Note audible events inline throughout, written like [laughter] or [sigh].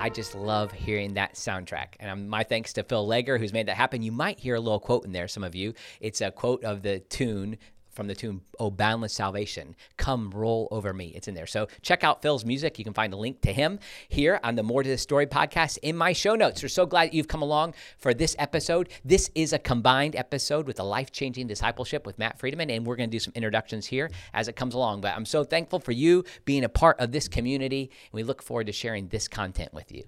I just love hearing that soundtrack. And my thanks to Phil Legger, who's made that happen. You might hear a little quote in there, some of you. It's a quote of the tune from the tune Oh Boundless Salvation. Come roll over me. It's in there. So check out Phil's music. You can find a link to him here on the More to the Story podcast in my show notes. We're so glad you've come along for this episode. This is a combined episode with the life changing discipleship with Matt Friedeman, and we're going to do some introductions here as it comes along. But I'm so thankful for you being a part of this community, and we look forward to sharing this content with you.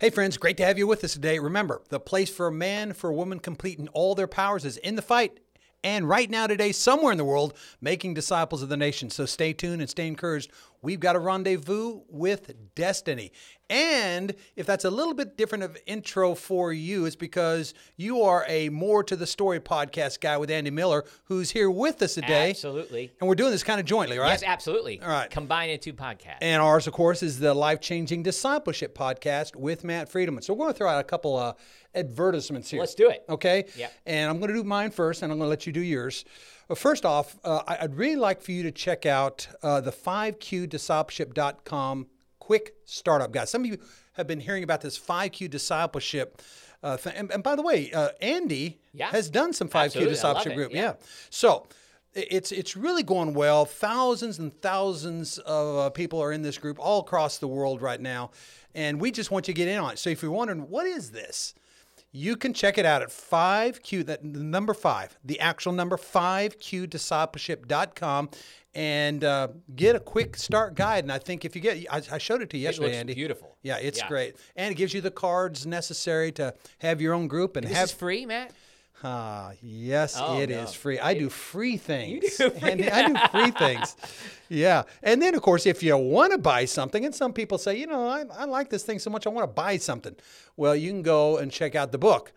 Hey, friends, great to have you with us today. Remember, the place for a man, for a woman complete in all their powers is in the fight and right now today somewhere in the world making disciples of the nation. So stay tuned and stay encouraged. We've got a rendezvous with destiny. And if that's a little bit different of intro for you, it's because you are a more to the story podcast guy with Andy Miller, who's here with us today. Absolutely. And we're doing this kind of jointly, right? Yes, absolutely. All right. Combining two podcasts. And ours, of course, is the life changing discipleship podcast with Matt Friedeman. So we're going to throw out a couple of advertisements here. Let's do it. Okay. Yeah. And I'm going to do mine first, and I'm going to let you do yours. Well, first off, uh, I'd really like for you to check out uh, the 5qdiscipleship.com quick startup guide. Some of you have been hearing about this 5Q discipleship. Uh, th- and, and, by the way, uh, Andy yeah. has done some 5Q Absolutely. discipleship group. Yeah. yeah. So it's it's really going well. Thousands and thousands of uh, people are in this group all across the world right now, and we just want you to get in on it. So if you're wondering what is this, you can check it out at 5q that the number 5 the actual number 5qdiscipleship.com and uh, get a quick start guide and i think if you get i, I showed it to you yesterday it andy beautiful yeah it's Yeah. great and it gives you the cards necessary to have your own group and This have free, Matt? Ah, yes, Oh, it is no. free. [laughs] I do free things. do free- Andy, I do free things. Yeah. And then, of course, if you want to buy something, and some people say, you know, I, I like this thing so much, I want to buy something. Well, you can go and check out the book,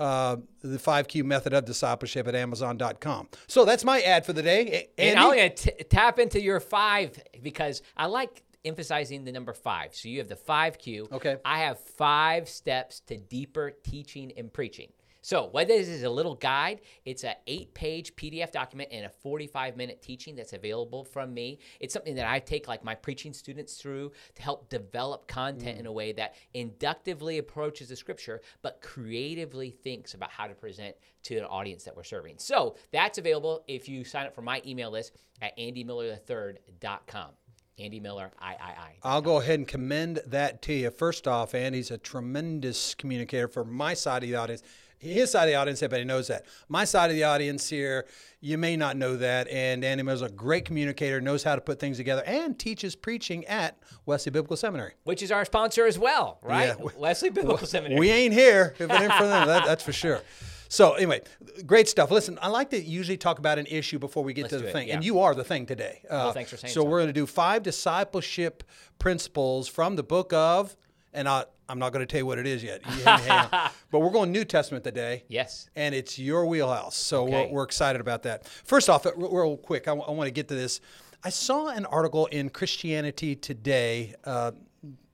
uh, The 5Q Method of Discipleship at Amazon.com. So that's my ad for the day. A- And I'm going to tap into your five because I like emphasizing the number five. So you have the 5Q. Okay. I have five steps to deeper teaching and preaching. So what this is a little guide. It's an eight-page PDF document and a 45-minute teaching that's available from me. It's something that I take like my preaching students through to help develop content in mm. a way that inductively approaches the scripture, but creatively thinks about how to present to an audience that we're serving. So that's available if you sign up for my email list at andymiller3rd.com. Andy Miller, I, I, I. I'll go ahead and commend that to you. First off, Andy's a tremendous communicator for my side of the audience. His side of the audience, everybody knows that. My side of the audience here, you may not know that. And Andy Miller's a great communicator, knows how to put things together, and teaches preaching at Wesley Biblical Seminary. Which is our sponsor as well, right? Yeah. Wesley Biblical Seminary. We ain't here if it ain't for them. That, that's for sure. [laughs] So anyway, great stuff. Listen, I like to usually talk about an issue before we get Let's to the it, thing, yeah. and you are the thing today. Uh, Well, thanks for saying so. so. we're going to do five discipleship principles from the book of, and I, I'm not going to tell you what it is yet, You hang- hang on. [laughs] but we're going New Testament today. Yes. And it's your wheelhouse, so Okay. we're, we're excited about that. First off, real, quick, I, want to get to this. I saw an article in Christianity Today. Uh,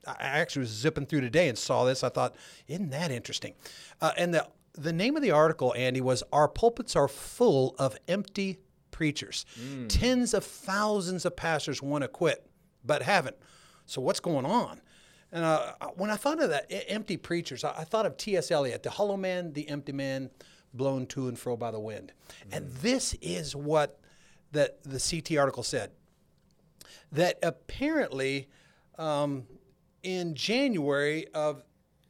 I actually was zipping through today and saw this. I thought, isn't that interesting? Uh, and the the name of the article, Andy, was "Our pulpits are full of empty preachers. Tens of thousands of pastors want to quit, but haven't. So what's going on?" And uh, when I thought of that, empty preachers, I, I thought of T.S. Eliot, the hollow man, the empty man, blown to and fro by the wind. And this is what that the CT article said that apparently um, in January of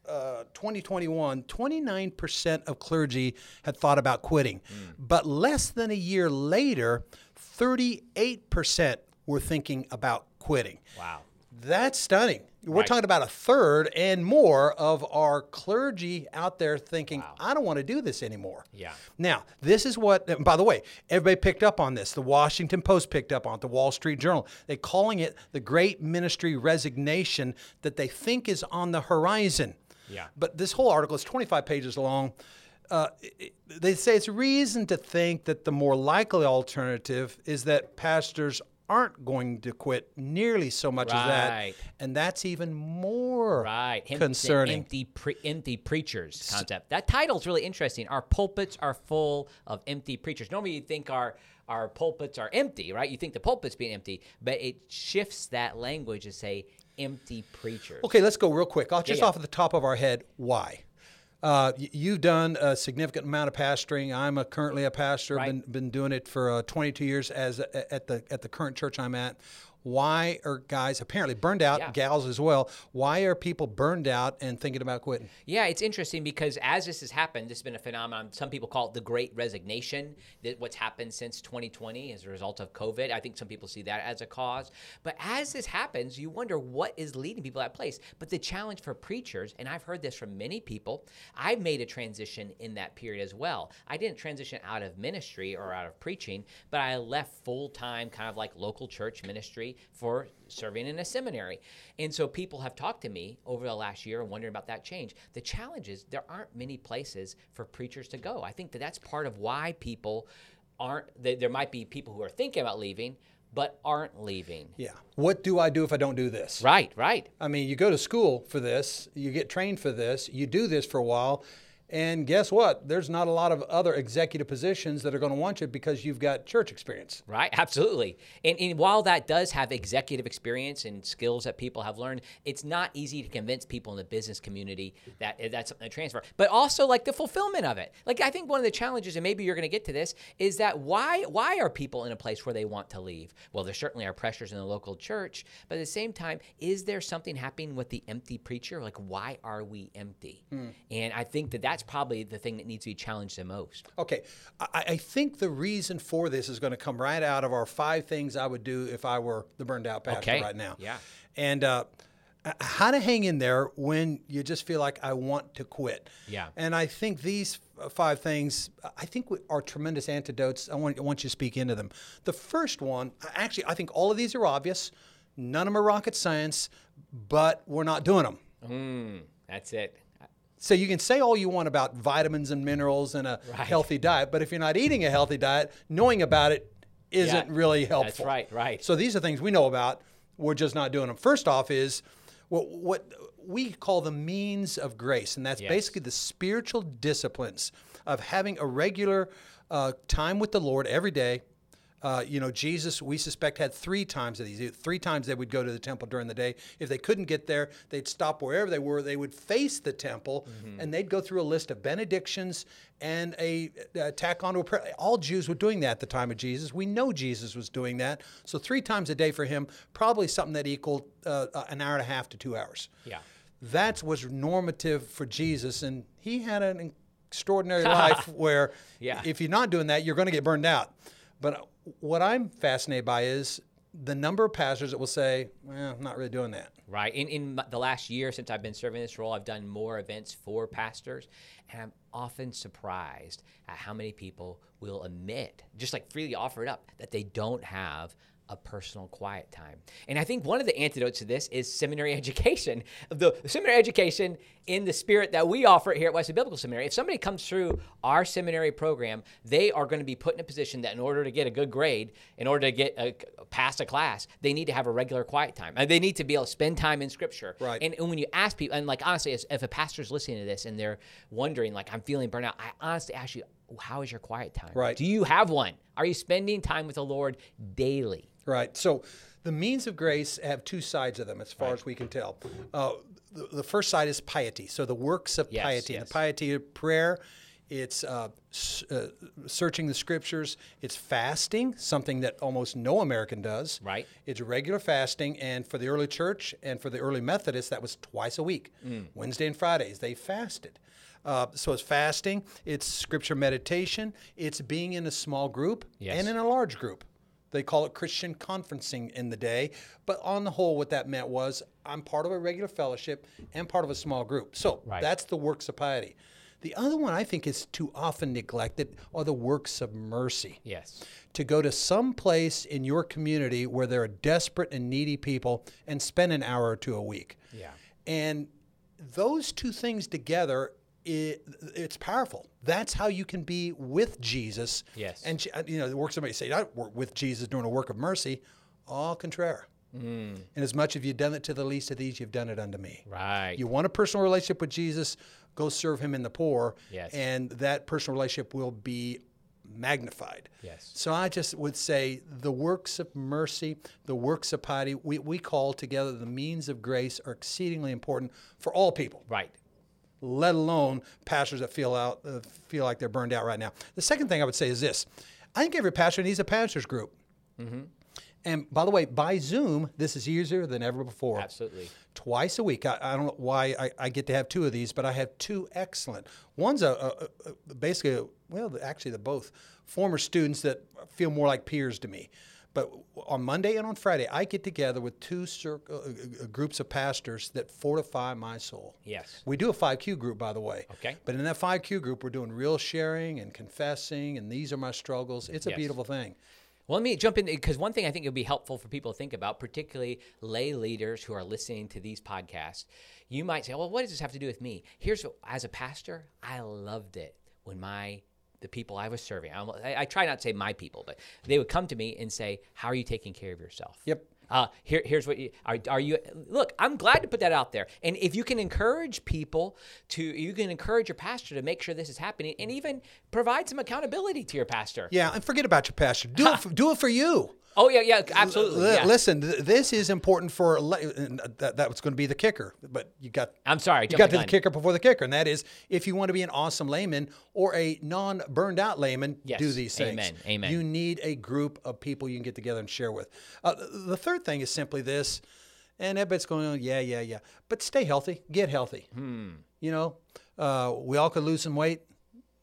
uh, 2021, 29% of clergy had thought about quitting. But less than a year later, 38% were thinking about quitting. Wow. That's stunning. We're Right. talking about a third and more of our clergy out there thinking, I don't want to do this anymore. Yeah. Now, this is what, by the way, everybody picked up on this. The Washington Post picked up on it, the Wall Street Journal. They're calling it the great ministry resignation that they think is on the horizon. Yeah. But this whole article is 25 pages long. Uh, it- they say it's reason to think that the more likely alternative is that pastors aren't going to quit nearly so much as that. And that's even more Right. Him- concerning. Empty, pre- empty preachers concept. That title is really interesting. Our pulpits are full of empty preachers. Normally, you think our our pulpits are empty, right? You think the pulpit's being empty, but it shifts that language to say empty preachers. Okay, let's go real quick. I'll just yeah. off at the top of our head. Why? Uh, you've done a significant amount of pastoring. I'm a, currently a pastor. Right. Been been doing it for uh, 22 years as a, at the at the current church I'm at. Why are guys apparently burned out? Yeah. Gals as well. Why are people burned out and thinking about quitting? Yeah, it's interesting because as this has happened, this has been a phenomenon. Some people call it the great resignation, that what's happened since 2020 as a result of COVID. I think some people see that as a cause. But as this happens, you wonder what is leading people to that place. But the challenge for preachers, and I've heard this from many people, I've made a transition in that period as well. I didn't transition out of ministry or out of preaching, but I left full time, kind of like local church ministry for serving in a seminary. And so people have talked to me over the last year and wondering about that change. The challenge is there aren't many places for preachers to go. I think that that's part of why people aren't, that there might be people who are thinking about leaving, but aren't leaving. Yeah. What do I do if I don't do this? Right, right. I mean, you go to school for this, you get trained for this, you do this for a while, and guess what? There's not a lot of other executive positions that are going to want you because you've got church experience. Right, absolutely. And, and while that does have executive experience and skills that people have learned, it's not easy to convince people in the business community that eh, that's to transfer. But also like the fulfillment of it. Like I think one of the challenges, and maybe you're going to get to this, is that why why are people in a place where they want to leave? Well, there certainly are pressures in the local church, but at the same time, is there something happening with the empty preacher? Like why are we empty? And I think that that's probably the thing that needs to be challenged the most. Okay, I, I think the reason for this is going to come right out of our five things I would do if I were the burned out pastor Okay, right now. yeah. And uh, how to hang in there when you just feel like I want to quit. Yeah. And I think these five things, I think are tremendous antidotes. I want, I want you to speak into them. The first one, actually, I think all of these are obvious. None of them are rocket science, but we're not doing them. Mm, that's it. So you can say all you want about vitamins and minerals and a Right. healthy diet, but if you're not eating a healthy diet, knowing about it isn't Yeah, really helpful. That's right, right. So these are things we know about. We're just not doing them. First off is what, what we call the means of grace, and that's Yes. basically the spiritual disciplines of having a regular uh, time with the Lord every day. Uh, you know, Jesus, we suspect, had three times of these. Three times they would go to the temple during the day. If they couldn't get there, they'd stop wherever they were. They would face the temple and they'd go through a list of benedictions and a, a tack onto a prayer. All Jews were doing that at the time of Jesus. We know Jesus was doing that. So, three times a day for him, probably something that equaled uh, an hour and a half to two hours. Yeah. That was normative for Jesus, and he had an extraordinary [laughs] life where Yeah. if you're not doing that, you're going to get burned out. But uh, what I'm fascinated by is the number of pastors that will say, well, I'm not really doing that. Right. In, in the last year since I've been serving this role, I've done more events for pastors, and I'm often surprised at how many people will admit, just like freely offer it up, that they don't have a personal quiet time. And I think one of the antidotes to this is seminary [laughs] education. The seminary education in the spirit that we offer here at Wesley Biblical Seminary. If somebody comes through our seminary program, they are going to be put in a position that in order to get a good grade, in order to get a, past a class, they need to have a regular quiet time. And they need to be able to spend time in scripture. Right. And, and when you ask people, and like honestly, if a pastor's listening to this and they're wondering, like, I'm feeling burnout, I honestly ask you, how is your quiet time? Right. Do you have one? Are you spending time with the Lord daily? Right. So the means of grace have two sides of them, as far as we can tell. Uh, the, the first side is piety. So the works of Yes, piety. yes. The piety of prayer. It's uh, s- uh, searching the scriptures. It's fasting, something that almost no American does. Right. It's regular fasting, and for the early church and for the early Methodists, that was twice a week, Mm. Wednesday and Fridays. They fasted. Uh, so it's fasting, it's scripture meditation, it's being in a small group Yes. and in a large group. They call it Christian conferencing in the day. But on the whole, what that meant was I'm part of a regular fellowship and part of a small group. So Right. that's the works of piety. The other one I think is too often neglected are the works of mercy Yes. to go to some place in your community where there are desperate and needy people and spend an hour or two a week. Yeah. And those two things together, it, it's powerful. That's how you can be with Jesus. Yes. And you know, the work somebody say, work with Jesus doing a work of mercy. All contraire. Mm. And as much as you've done it to the least of these, you've done it unto me. Right. You want a personal relationship with Jesus, go serve him in the poor. Yes. And that personal relationship will be magnified. Yes. So I just would say the works of mercy, the works of piety, we, we call together the means of grace are exceedingly important for all people Right. Let alone pastors that feel out uh, feel like they're burned out right now. The second thing I would say is this: I think every pastor needs a pastors group. And by the way, by Zoom, this is easier than ever before. Absolutely. Twice a week. I, I don't know why I, I get to have two of these, but I have two excellent. One's a, a, a basically, a, well, actually, they're both former students that feel more like peers to me. But on Monday and on Friday, I get together with two cir- uh, uh, groups of pastors that fortify my soul. Yes. We do a 5Q group, by the way. Okay. But in that 5Q group, we're doing real sharing and confessing, and these are my struggles. It's a Yes. beautiful thing. Well, let me jump in because one thing I think it would be helpful for people to think about, particularly lay leaders who are listening to these podcasts. You might say, "Well, what does this have to do with me?" Here's as a pastor, I loved it when my the people I was serving. I, I try not to say my people, but they would come to me and say, "How are you taking care of yourself?" Yep. Uh, here, here's what you are, are you look i'm glad to put that out there and if you can encourage people to you can encourage your pastor to make sure this is happening and even provide some accountability to your pastor Yeah, and forget about your pastor. Do it. [laughs] For, do it for you. Oh yeah yeah absolutely L- yeah. Listen, th- this is important for le- that. That was going to be the kicker, but you got i'm sorry you got to the kicker before the kicker, and that is if you want to be an awesome layman or a non-burned out layman, Yes. do these things. Amen. Amen. You need a group of people you can get together and share with. Uh, the third thing is simply this, and everybody's going, oh, yeah, yeah, yeah, but stay healthy, get healthy. Hmm. You know, uh, we all could lose some weight.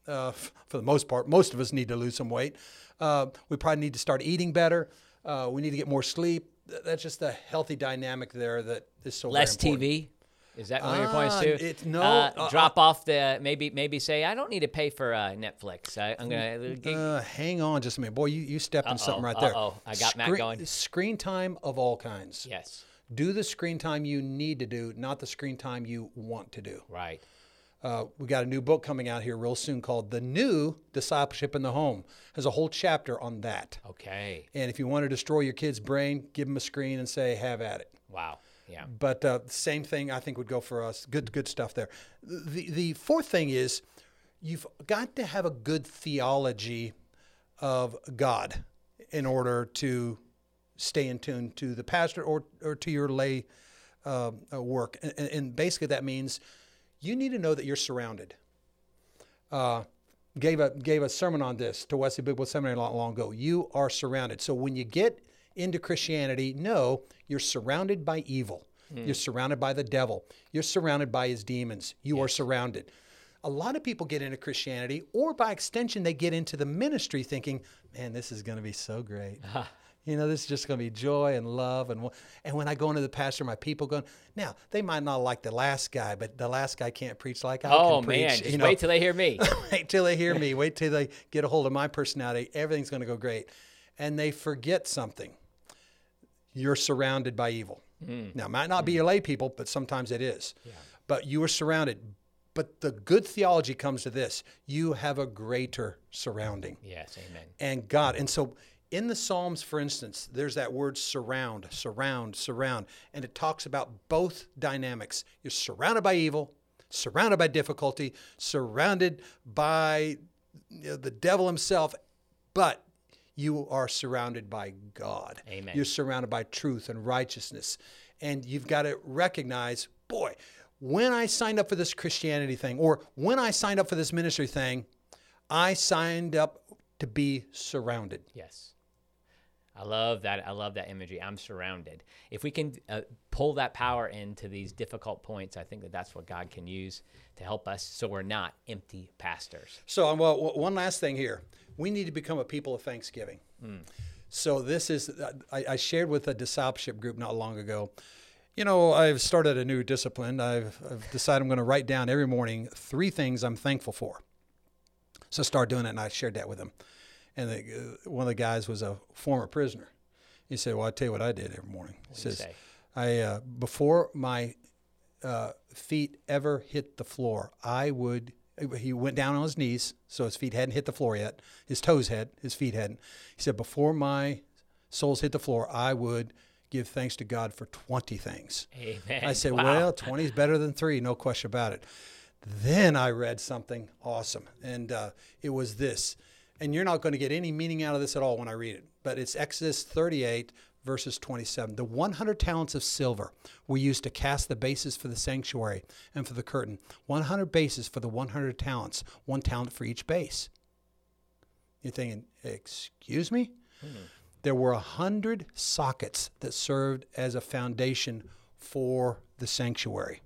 Uh, f- [laughs] for the most part, most of us need to lose some weight. Uh, we probably need to start eating better. Uh, we need to get more sleep. Th- That's just a healthy dynamic there that is so less. TV. Is that one of your points Ah, too? it's- no, Uh, uh, drop off the maybe maybe say I don't need to pay for uh, Netflix. I, I'm gonna. Uh, hang on just a minute. Boy, you, you stepped in something right there. uh-oh. I got Matt going. Screen time of all kinds. yes. Do the screen time you need to do, not the screen time you want to do. Right. Uh, we got a new book coming out here real soon called The New Discipleship in the Home. Has a whole chapter on that. Okay. And if you want to destroy your kid's brain, give them a screen and say, have at it. Wow. Yeah. But uh, same thing I think would go for us. Good, good stuff there. The the fourth thing is you've got to have a good theology of God in order to stay in tune to the pastor or or to your lay uh, work. And- and basically that means you need to know that you're surrounded. Uh, gave a gave a sermon on this to Wesley Biblical Seminary not long ago. You are surrounded. So when you get into Christianity, know you're surrounded by evil. You're surrounded by the devil. You're surrounded by his demons. You are surrounded. A lot of people get into Christianity, or by extension, they get into the ministry thinking, "Man, this is going to be so great." [laughs] You know, this is just going to be joy and love. And and when I go into the pastor, my people going, now they might not like the last guy, but the last guy can't preach like I Oh can preach. man, just you know? wait till they hear me. [laughs] wait till they hear me. Wait till they get a hold of my personality. Everything's going to go great. And they forget something. You're surrounded by evil. Hmm. Now, it might not be hmm. your lay people, but sometimes it is. Yeah. But you are surrounded. But the good theology comes to this you have a greater surrounding yes. Amen. and God. And so in the Psalms, for instance, there's that word surround, surround, surround. And it talks about both dynamics. You're surrounded by evil, surrounded by difficulty, surrounded by you know, the devil himself, but you are surrounded by God. Amen. You're surrounded by truth and righteousness. And you've got to recognize, boy, when I signed up for this Christianity thing, or when I signed up for this ministry thing, I signed up to be surrounded. Yes. I love that. I love that imagery. I'm surrounded. If we can uh, pull that power into these difficult points, I think that that's what God can use to help us so we're not empty pastors. So, um, well, one last thing here. We need to become a people of thanksgiving. So, this is, I, I shared with a discipleship group not long ago. You know, I've started a new discipline. I've, I've decided I'm going to write down every morning three things I'm thankful for. So, I started doing it, and I shared that with them. And the, uh, one of the guys was a former prisoner. He said, Well, I tell you what I did every morning. He says, say? I, uh, before my uh, feet ever hit the floor, I would. He went down on his knees, so his feet hadn't hit the floor yet. His toes had, his feet hadn't. He said, Before my soles hit the floor, I would give thanks to God for 20 things. Amen. I said, Wow. Well, 20 is better than three, no question about it. Then I read something awesome, and uh, it was this and you're not going to get any meaning out of this at all when I read it, but it's Exodus 38, verses 27. The 100 talents of silver were used to cast the bases for the sanctuary and for the curtain. 100 bases for the 100 talents, one talent for each base. You're thinking, excuse me? Hmm. There were 100 sockets that served as a foundation for the sanctuary.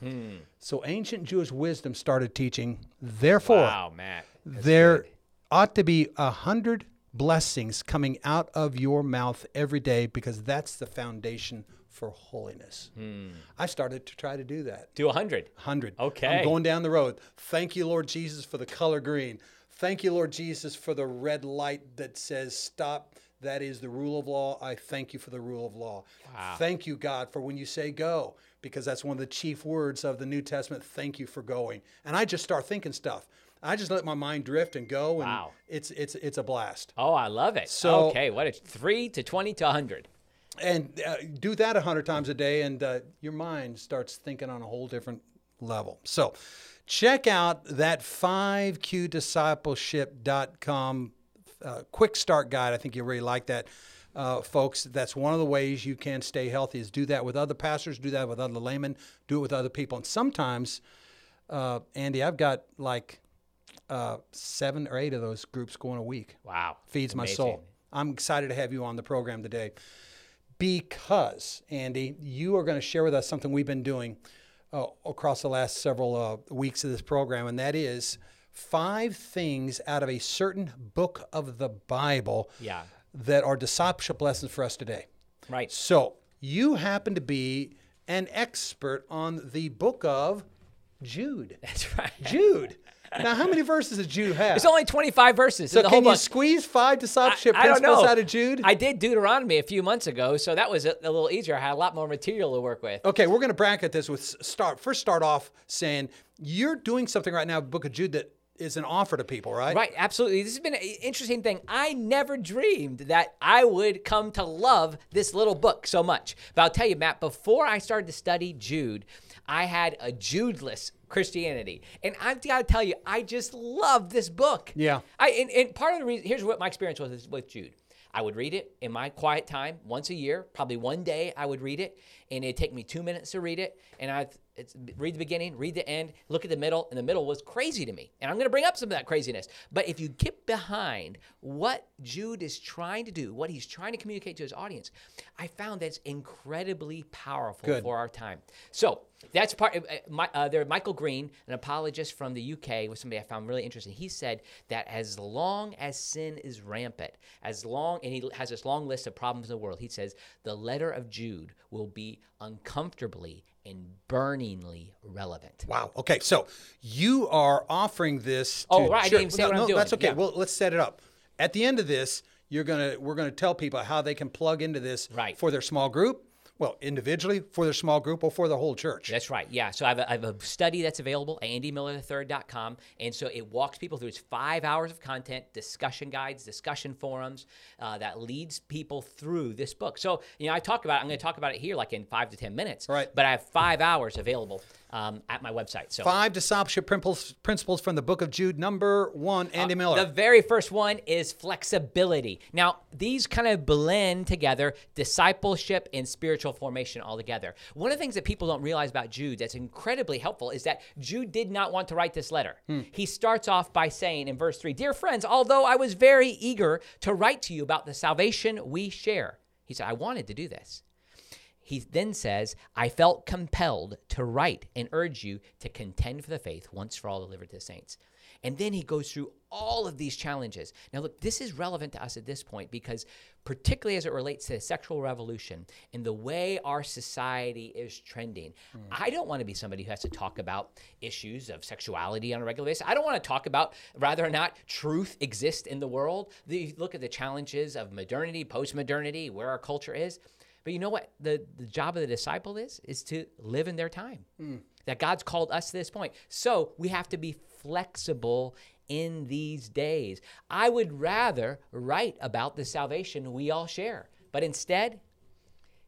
Hmm. So ancient Jewish wisdom started teaching, therefore, wow, Matt. there good. Ought to be a hundred blessings coming out of your mouth every day because that's the foundation for holiness. Hmm. I started to try to do that. Do a hundred. Hundred. Okay. I'm going down the road. Thank you, Lord Jesus, for the color green. Thank you, Lord Jesus, for the red light that says stop. That is the rule of law. I thank you for the rule of law. Wow. Thank you, God, for when you say go, because that's one of the chief words of the New Testament. Thank you for going. And I just start thinking stuff. I just let my mind drift and go, and wow. it's it's it's a blast. Oh, I love it. So okay, what is three to twenty to hundred? And uh, do that a hundred times a day, and uh, your mind starts thinking on a whole different level. So, check out that 5qdiscipleship.com uh, quick start guide. I think you'll really like that. Uh, folks, that's one of the ways you can stay healthy is do that with other pastors, do that with other laymen, do it with other people. And sometimes, uh, Andy, I've got like uh, seven or eight of those groups going a week. Wow. Feeds my soul. I'm excited to have you on the program today because, Andy, you are going to share with us something we've been doing uh, across the last several uh, weeks of this program, and that is five things out of a certain book of the Bible yeah. that are discipleship lessons for us today. Right. So you happen to be an expert on the book of Jude. That's right. Jude. Now, how many verses does Jude have? It's only 25 verses. So, can you squeeze five discipleship I, I principles out of Jude? I did Deuteronomy a few months ago, so that was a, a, little easier. I had a lot more material to work with. Okay, we're going to bracket this with start. First, start off saying you're doing something right now, Book of Jude, that is an offer to people, right? Right, absolutely. This has been an interesting thing. I never dreamed that I would come to love this little book so much. But I'll tell you, Matt, before I started to study Jude, I had a Judeless Christianity. And I've got to tell you, I just love this book. Yeah. I and, and part of the reason here's what my experience was with Jude. I would read it in my quiet time once a year, probably one day I would read it, and it'd take me two minutes to read it. And I'd read the beginning, read the end, look at the middle, and the middle was crazy to me. And I'm going to bring up some of that craziness. But if you get behind what Jude is trying to do, what he's trying to communicate to his audience, I found that's incredibly powerful Good. for our time. So that's part. Of, uh, my, uh, there, Michael Green, an apologist from the UK, was somebody I found really interesting. He said that as long as sin is rampant, as long, and he has this long list of problems in the world, he says the letter of Jude will be uncomfortably and burningly relevant. Wow. Okay, so you are offering this. To, oh, right. Sure, I didn't say no, what I'm no, doing. That's okay. Yeah. Well, let's set it up. At the end of this, you're gonna we're gonna tell people how they can plug into this right. for their small group well, individually, for their small group, or for the whole church. That's right. Yeah. So I have a, I have a study that's available at andymiller3rd.com. And so it walks people through its five hours of content, discussion guides, discussion forums uh, that leads people through this book. So, you know, I talk about, I'm going to talk about it here like in five to 10 minutes. Right. But I have five hours available um, at my website. So five discipleship principles from the book of Jude. Number one, Andy uh, Miller. The very first one is flexibility. Now these kind of blend together discipleship and spiritual formation altogether. One of the things that people don't realize about Jude that's incredibly helpful is that Jude did not want to write this letter. Hmm. He starts off by saying in verse three, "Dear friends, although I was very eager to write to you about the salvation we share." He said, I wanted to do this. He then says, I felt compelled to write and urge you to contend for the faith once for all delivered to the saints. And then he goes through all of these challenges. Now, look, this is relevant to us at this point because, particularly as it relates to the sexual revolution and the way our society is trending, mm. I don't want to be somebody who has to talk about issues of sexuality on a regular basis. I don't want to talk about whether or not truth exists in the world. The, look at the challenges of modernity, post modernity, where our culture is. But you know what the, the job of the disciple is? Is to live in their time. Mm. That God's called us to this point. So we have to be flexible in these days. I would rather write about the salvation we all share. But instead,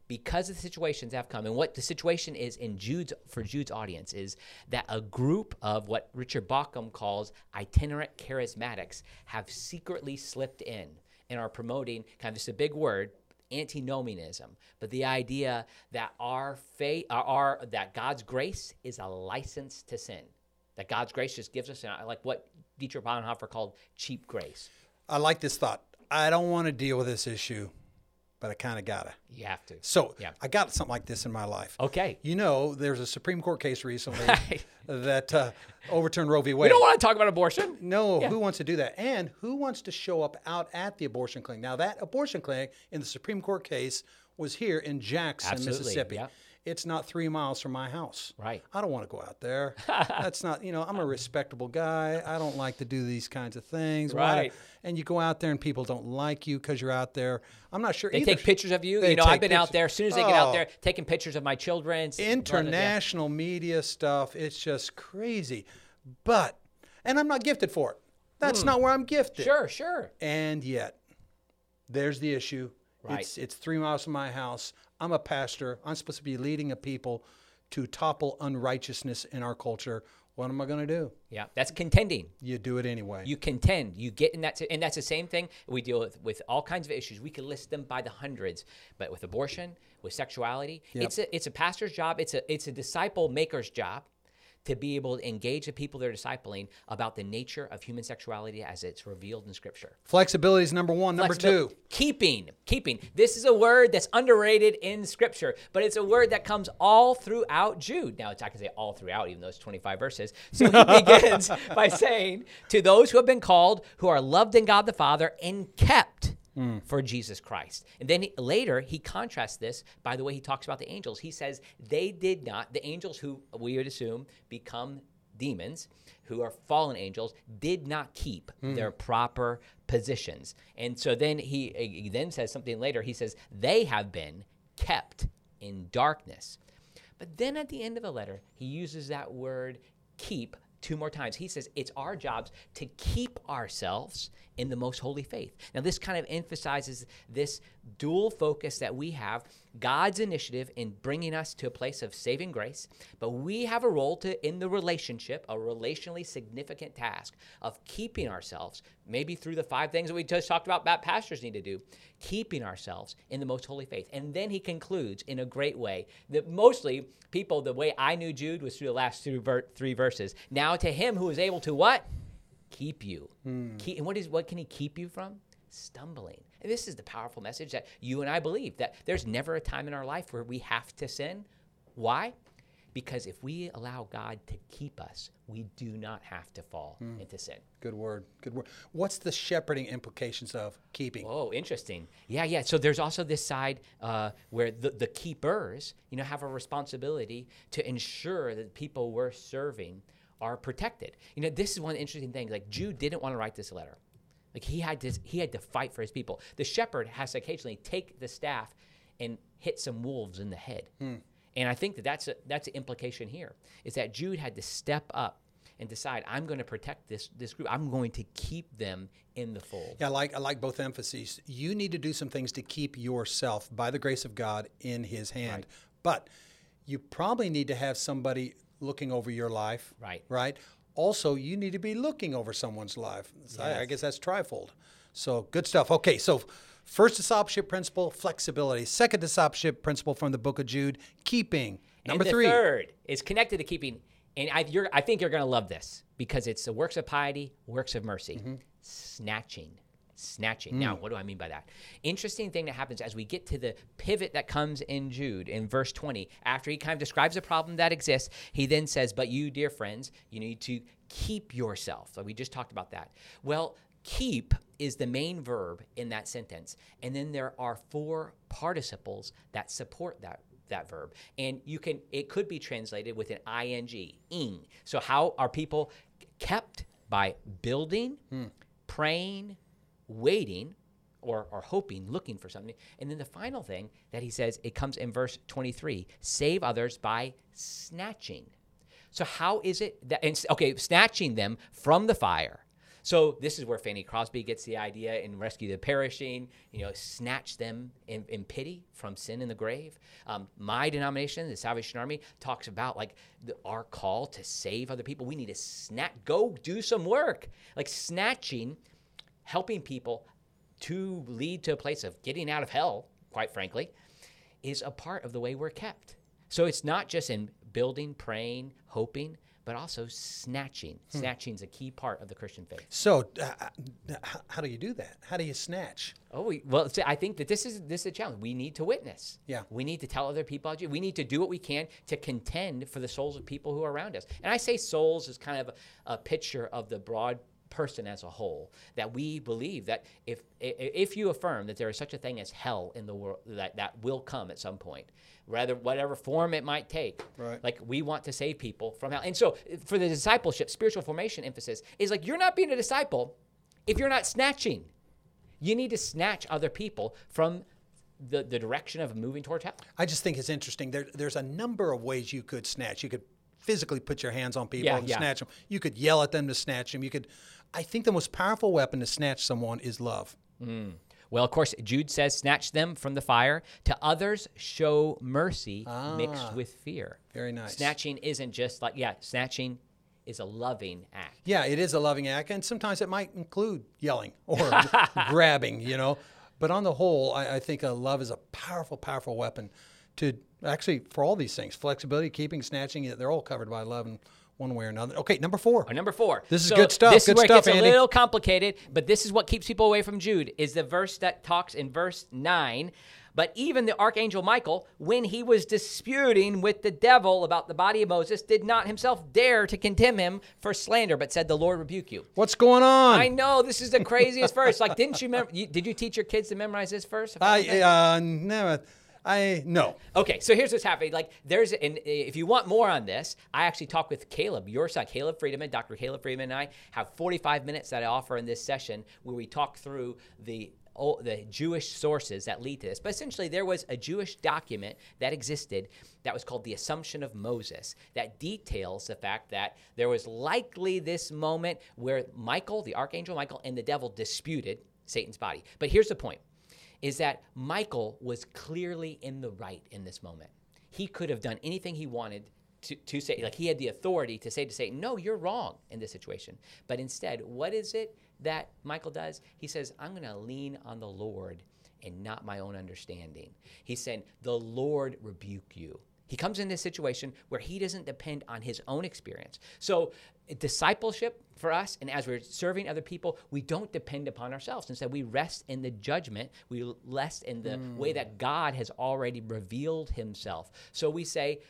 because of the situations have come and what the situation is in Jude's for Jude's audience is that a group of what Richard Bauckham calls itinerant charismatics have secretly slipped in and are promoting kind of this a big word antinomianism but the idea that our faith our that God's grace is a license to sin that God's grace just gives us and I like what Dietrich Bonhoeffer called cheap grace I like this thought I don't want to deal with this issue but I kind of gotta. You have to. So Yeah. I got something like this in my life. Okay. You know, there's a Supreme Court case recently [laughs] that uh, overturned Roe v. We Wade. don't want to talk about abortion. No, Yeah. who wants to do that? And who wants to show up out at the abortion clinic? Now, that abortion clinic in the Supreme Court case was here in Jackson, Absolutely, Mississippi. It's not three miles from my house. Right. I don't want to go out there. [laughs] That's not, you know, I'm a respectable guy. I don't like to do these kinds of things. Do- Right. and you go out there and people don't like you because you're out there. I'm not sure They either. take pictures of you. They You know, I've been out there. As soon as they get out Oh. there, taking pictures of my children. international media stuff. It's just crazy. But, and I'm not gifted for it. That's hmm. not where I'm gifted. Sure, sure. And yet, there's the issue. Right. It's, it's three miles from my house. I'm a pastor. I'm supposed to be leading a people to topple unrighteousness in our culture. What am I going to do? Yeah, that's contending. You do it anyway. You contend. You get in that, and that's the same thing we deal with with all kinds of issues. We can list them by the hundreds, but with abortion, with sexuality, it's a it's a pastor's job. It's a it's a disciple maker's job to be able to engage the people they're discipling about the nature of human sexuality as it's revealed in Scripture. Flexibility is number one. Number two. Keeping. Keeping. This is a word that's underrated in Scripture, but it's a word that comes all throughout Jude. Now, it's not going to say all throughout, even though it's 25 verses. So he [laughs] begins by saying, To those who have been called, who are loved in God the Father, and kept. Mm. For Jesus Christ. And then he- later, he contrasts this by the way he talks about the angels. He says, They did not, the angels who we would assume become demons who are fallen angels did not keep mm. their proper positions. And so then he, he then says something later. He says they have been kept in darkness. But then at the end of the letter he uses that word keep two more times. He says it's our jobs to keep ourselves in the most holy faith. Now this kind of emphasizes this dual focus that we have God's initiative in bringing us to a place of saving grace, but we have a role to in the relationship, a relationally significant task of keeping ourselves, maybe through the five things that we just talked about that pastors need to do, keeping ourselves in the most holy faith. And then he concludes in a great way that mostly people, the way I knew Jude was through the last two ver- three verses. Now to him who is able to what? Keep you. Hmm. Keep, and what is what can he keep you from? Stumbling. And this is the powerful message that you and I believe that there's never a time in our life where we have to sin. Why? Because if we allow God to keep us, we do not have to fall into sin. Good word. Good word. What's the shepherding implications of keeping? Oh, interesting. Yeah, yeah. So there's also this side uh, where the, the keepers, you know, have a responsibility to ensure that people we're serving are protected. You know, this is one interesting thing. Like Jude didn't want to write this letter. Like he had to, he had to fight for his people. The shepherd has to occasionally take the staff and hit some wolves in the head. Hmm. And I think that that's a, that's an implication here is that Jude had to step up and decide I'm going to protect this this group. I'm going to keep them in the fold. Yeah, I like I like both emphases. You need to do some things to keep yourself, by the grace of God, in His hand. But you probably need to have somebody looking over your life. Right. Right. Also, you need to be looking over someone's life. So I, I guess that's trifold. So good stuff. Okay, so first discipleship principle, flexibility. Second discipleship principle from the book of Jude, keeping. Number and the three. third is connected to keeping, and I, you're, I think you're going to love this because it's the works of piety, works of mercy, Mm-hmm. snatching. Snatching. Now, Mm. what do I mean by that? Interesting thing that happens as we get to the pivot that comes in Jude in verse 20. After he kind of describes the problem that exists, he then says, But you, dear friends, you need to keep yourself. So we just talked about that. Well, keep is the main verb in that sentence. And then there are four participles that support that that verb. And you can it could be translated with an ing, ing. So how are people kept by building, praying, waiting, or, or hoping, looking for something. And then the final thing that he says, it comes in verse 23 save others by snatching. So, how is it that, and, okay, snatching them from the fire. So this is where Fanny Crosby gets the idea in Rescue the Perishing, you know, snatch them in, in pity from sin in the grave. Um, my denomination, the Salvation Army, talks about like the, our call to save other people. We need to snatch, go do some work. Like snatching, helping people to lead to a place of getting out of hell, quite frankly, is a part of the way we're kept. So it's not just in building, praying, hoping, but also snatching. Hmm. Snatching is a key part of the Christian faith. So, uh, uh, how, how do you do that? How do you snatch? Oh, we, well, see, I think that this is this is a challenge. We need to witness. Yeah. We need to tell other people. We need to do what we can to contend for the souls of people who are around us. And I say souls is kind of a, a picture of the broad person as a whole. That we believe that if if you affirm that there is such a thing as hell in the world, that that will come at some point, rather whatever form it might take. Right. Like we want to save people from hell. And so for the discipleship, spiritual formation emphasis is like you're not being a disciple if you're not snatching. You need to snatch other people from the, the direction of moving towards hell. I just think it's interesting. There, there's a number of ways you could snatch. You could physically put your hands on people Yeah, and yeah. snatch them. You could yell at them to snatch them. You could. I think the most powerful weapon to snatch someone is love. Well, of course, Jude says, snatch them from the fire. To others, show mercy mixed with fear. Very nice. Snatching isn't just like, yeah, snatching is a loving act. Yeah, it is a loving act, and sometimes it might include yelling [laughs] or [laughs] grabbing, you know. But on the whole, I, I think uh, love is a powerful, powerful weapon to actually for all these things flexibility, keeping, snatching. They're all covered by love in one way or another. Okay, number four. Or number four. This is So good stuff. This Good is where stuff, it gets Andy. a little complicated, but this is what keeps people away from Jude. Is the verse that talks in verse nine. But even the archangel Michael, when he was disputing with the devil about the body of Moses, did not himself dare to condemn him for slander, but said, "The Lord rebuke you." What's going on? I know this is the craziest verse. Like, didn't you, mem- you? Did you teach your kids to memorize this verse? I uh, no, I no. Okay, so here's what's happening. Like, there's, and if you want more on this, I actually talk with Caleb, your son, Caleb Friedeman, Dr. Caleb Friedeman, and I have 45 minutes that I offer in this session where we talk through the oh, the Jewish sources that lead to this. But essentially, there was a Jewish document that existed that was called the Assumption of Moses that details the fact that there was likely this moment where Michael, the archangel Michael, and the devil disputed Satan's body. But here's the point is that Michael was clearly in the right in this moment. He could have done anything he wanted to, to say, like he had the authority to say to Satan, no, you're wrong in this situation. But instead, what is it that Michael does? He says, I'm going to lean on the Lord and not my own understanding. He's saying, the Lord rebuke you. He comes in this situation where he doesn't depend on his own experience. So, discipleship for us, and as we're serving other people, we don't depend upon ourselves. Instead, we rest in the judgment, we rest in the hmm. way that God has already revealed himself. So, we say,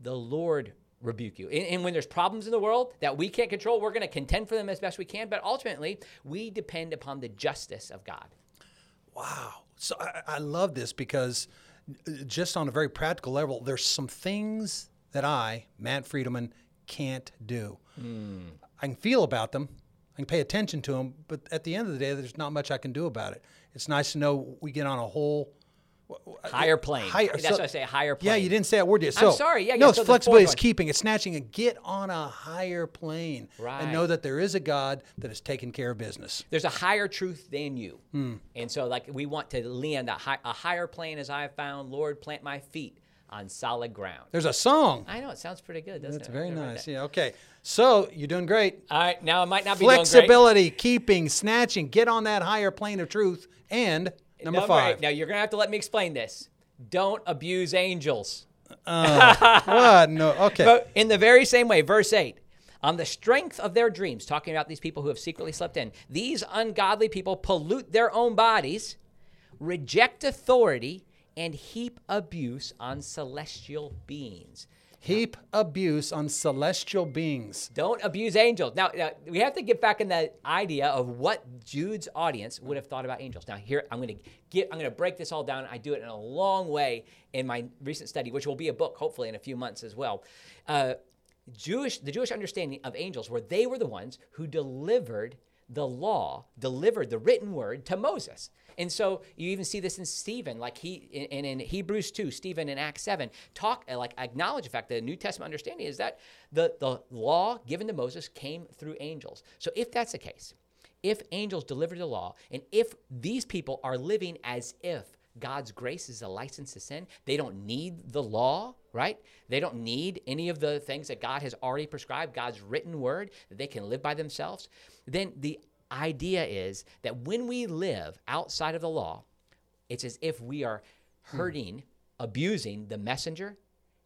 the Lord rebuke you. And, and when there's problems in the world that we can't control, we're going to contend for them as best we can. But ultimately, we depend upon the justice of God. Wow. So I, I love this because just on a very practical level, there's some things that I, Matt Friedeman, can't do. Hmm. I can feel about them, I can pay attention to them, but at the end of the day, there's not much I can do about it. It's nice to know we get on a whole Higher plane. higher- That's so- what I say, higher plane. Yeah, you didn't say that word yet. So, I'm sorry. Yeah, no, yeah, it's so flexibility. It's keeping. It's snatching and get on a higher plane Right. and know that there is a God that is taking care of business. there's a higher truth than you. Hmm. And so, like, we want to land high, a higher plane as I have found. Lord, plant my feet on solid ground. There's a song. I know it sounds pretty good, doesn't That's it? very gonna write nice. that. Yeah. Okay. So you're doing great. All right, now it might not be. Flexibility, keeping, snatching, get on that higher plane of truth. And number Number five. eight. Now you're gonna have to let me explain this. Don't abuse angels. Uh, [laughs] what? No. Okay. But in the very same way, verse 8, on the strength of their dreams, talking about these people who have secretly slept in, these ungodly people pollute their own bodies, reject authority, and heap abuse on celestial beings. Heap abuse on celestial beings. Don't abuse angels. Now, now, we have to get back in the idea of what Jude's audience would have thought about angels. Now, here I'm going to get I'm going to break this all down. I do it in a long way in my recent study, which will be a book hopefully in a few months as well. Uh, Jewish the Jewish understanding of angels where they were the ones who delivered the law, delivered the written word to Moses. And so you even see this in Stephen, like he, and in Hebrews 2, Stephen in Acts 7, talk, like acknowledge the fact that the New Testament understanding is that the, the law given to Moses came through angels. So if that's the case, if angels delivered the law, and if these people are living as if God's grace is a license to sin, they don't need the law, right? They don't need any of the things that God has already prescribed, God's written word that they can live by themselves. Then the idea is that when we live outside of the law, it's as if we are hmm. hurting, abusing the messenger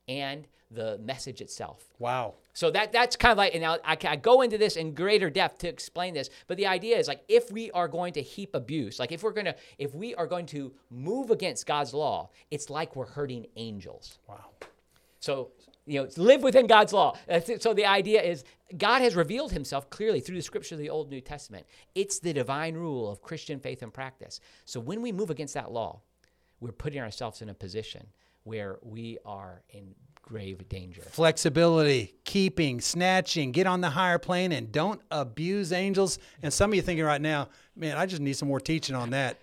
and the message itself. Wow. So that that's kind of like, and now I, I go into this in greater depth to explain this. But the idea is like, if we are going to heap abuse, like if we're going to, if we are going to move against God's law, it's like we're hurting angels. Wow. So you know, live within God's law. So the idea is God has revealed Himself clearly through the Scripture of the Old New Testament. It's the divine rule of Christian faith and practice. So when we move against that law, we're putting ourselves in a position where we are in grave danger. Flexibility, keeping, snatching, get on the higher plane and don't abuse angels. And some of you thinking right now, man, I just need some more teaching on that.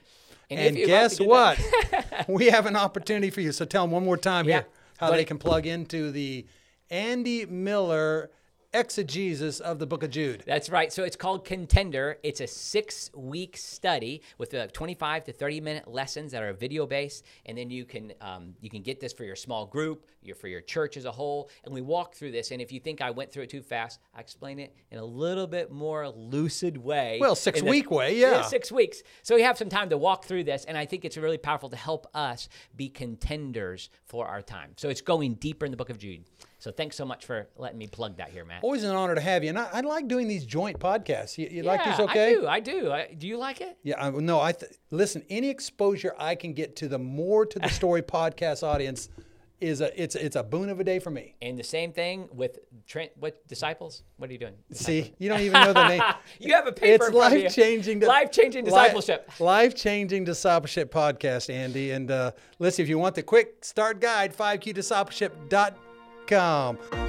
And And, like guess what? [laughs] we have an opportunity for you. So tell them one more time Yeah. here how But they can plug into the Andy Miller exegesis of the book of Jude. That's right. So it's called Contender. It's a six week study with uh, 25 to 30 minute lessons that are video based. And then you can um, you can get this for your small group, your, for your church as a whole. And we walk through this. And if you think I went through it too fast, I explain it in a little bit more lucid way. Well, six the, week way, yeah. Six weeks. So we have some time to walk through this. And I think it's really powerful to help us be contenders for our time. So it's going deeper in the book of Jude. So thanks so much for letting me plug that here, Matt. Always an honor to have you. And I, I like doing these joint podcasts. You, you like these okay? I do. I do. I, do you like it? Yeah, I, no, I th- listen. Any exposure I can get to the more to the story [laughs] podcast audience is a it's it's a boon of a day for me. And the same thing with Trent. What disciples? What are you doing? See, you don't even know the name. [laughs] you have a paper. It's life changing. Life changing discipleship. Life changing discipleship podcast, Andy. And uh, listen, if you want the quick start guide, 5qdiscipleship.com gmail.com.